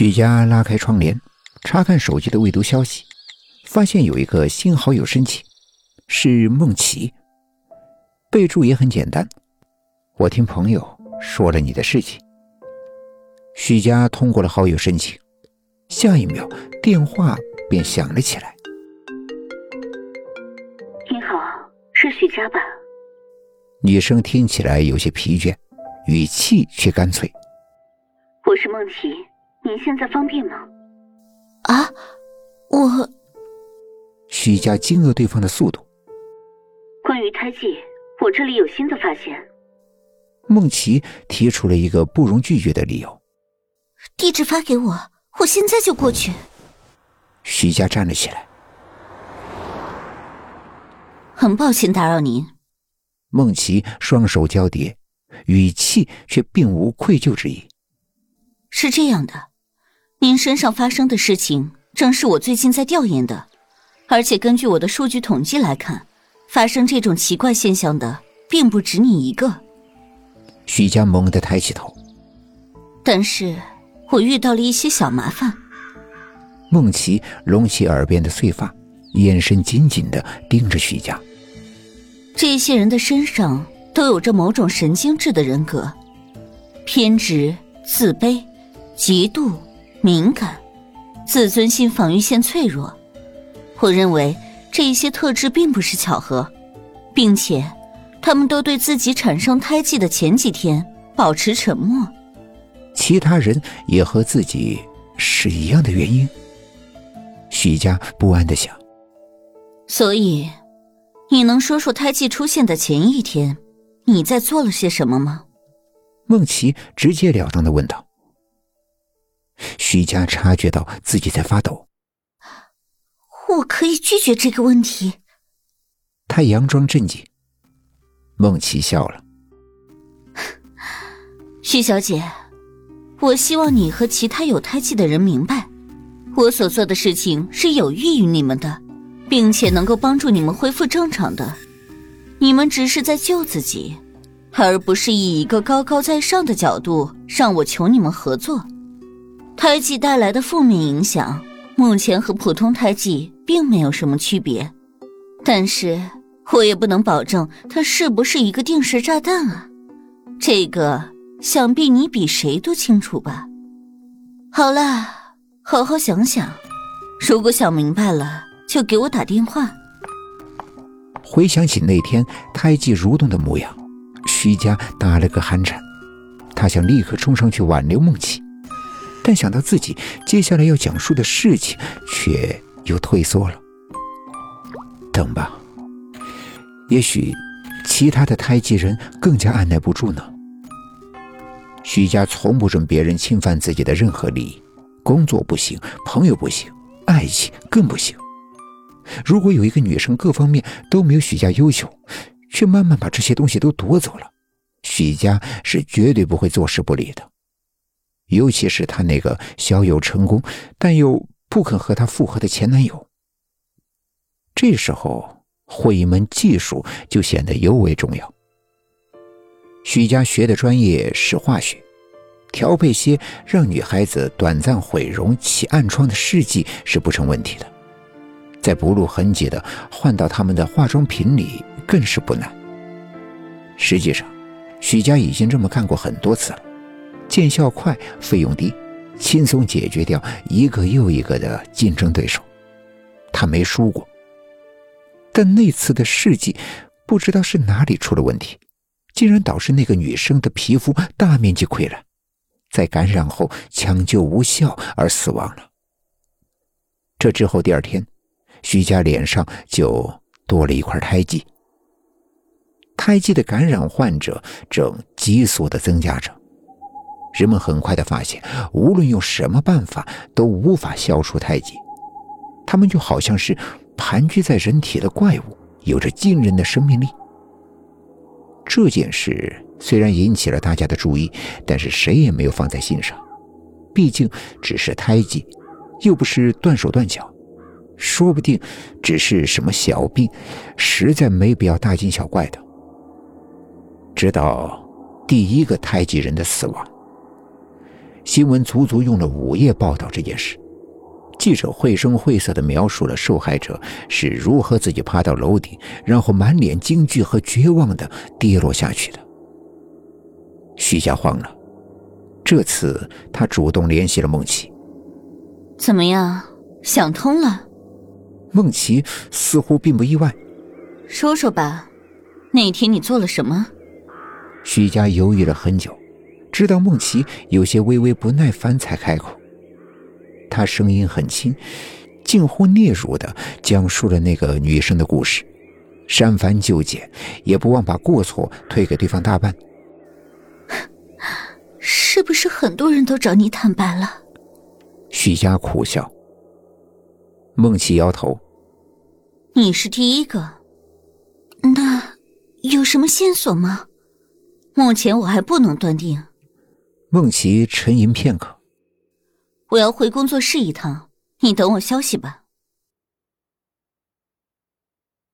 许佳拉开窗帘，查看手机的未读消息，发现有一个新好友申请，是梦琪。备注也很简单，我听朋友说了你的事情。许佳通过了好友申请，下一秒电话便响了起来。你好，是许佳吧？女生听起来有些疲倦，语气却干脆。我是梦琪，您现在方便吗？啊，我……许家惊愕对方的速度。关于胎记，我这里有新的发现。孟琪提出了一个不容拒绝的理由。地址发给我，我现在就过去。许家站了起来。很抱歉打扰您。孟琪双手交叠，语气却并无愧疚之意。是这样的，您身上发生的事情正是我最近在调研的，而且根据我的数据统计来看，发生这种奇怪现象的并不止你一个。许家猛地抬起头，但是我遇到了一些小麻烦。孟琪拢起耳边的碎发，眼神紧紧的盯着许家。这些人的身上都有着某种神经质的人格，偏执、自卑。极度敏感，自尊心防御线脆弱。我认为这些特质并不是巧合，并且他们都对自己产生胎记的前几天保持沉默。其他人也和自己是一样的原因。许家不安的想。所以，你能说说胎记出现的前一天你在做了些什么吗？孟琪直截了当的问道。许家察觉到自己在发抖，我可以拒绝这个问题。他佯装镇静。孟琪笑了。徐小姐，我希望你和其他有胎记的人明白，我所做的事情是有益于你们的，并且能够帮助你们恢复正常的。你们只是在救自己，而不是以一个高高在上的角度让我求你们合作。胎记带来的负面影响，目前和普通胎记并没有什么区别，但是我也不能保证它是不是一个定时炸弹啊！这个想必你比谁都清楚吧？好了，好好想想，如果想明白了，就给我打电话。回想起那天胎记蠕动的模样，徐家打了个寒颤，他想立刻冲上去挽留梦琪。但想到自己接下来要讲述的事情，却又退缩了。等吧，也许其他的胎记人更加按耐不住呢。徐家从不准别人侵犯自己的任何利益，工作不行，朋友不行，爱情更不行。如果有一个女生各方面都没有许家优秀，却慢慢把这些东西都夺走了，许家是绝对不会坐视不理的。尤其是她那个小有成功但又不肯和她复合的前男友，这时候会一门技术就显得尤为重要。许家学的专业是化学，调配些让女孩子短暂毁容、起暗疮的试剂是不成问题的，在不露痕迹的换到他们的化妆品里更是不难。实际上，许家已经这么干过很多次了。见效快，费用低，轻松解决掉一个又一个的竞争对手。他没输过，但那次的试剂不知道是哪里出了问题，竟然导致那个女生的皮肤大面积溃烂，在感染后抢救无效而死亡了。这之后第二天，徐家脸上就多了一块胎记。胎记的感染患者正急速的增加着。人们很快的发现，无论用什么办法都无法消除胎记，他们就好像是盘踞在人体的怪物，有着惊人的生命力。这件事虽然引起了大家的注意，但是谁也没有放在心上，毕竟只是胎记，又不是断手断脚，说不定只是什么小病，实在没必要大惊小怪的。直到第一个胎记人的死亡。新闻足足用了五页报道这件事。记者绘声绘色地描述了受害者是如何自己爬到楼顶，然后满脸惊惧和绝望地跌落下去的。徐家慌了，这次他主动联系了孟琪。怎么样，想通了？孟琪似乎并不意外。说说吧，那天你做了什么？徐家犹豫了很久，直到孟琪有些微微不耐烦，才开口。他声音很轻，近乎嗫嚅的讲述了那个女生的故事，删繁就简，也不忘把过错推给对方大半。是不是很多人都找你坦白了？许佳苦笑。孟琪摇头：“你是第一个。那有什么线索吗？目前我还不能断定。”孟琪沉吟片刻。我要回工作室一趟，你等我消息吧。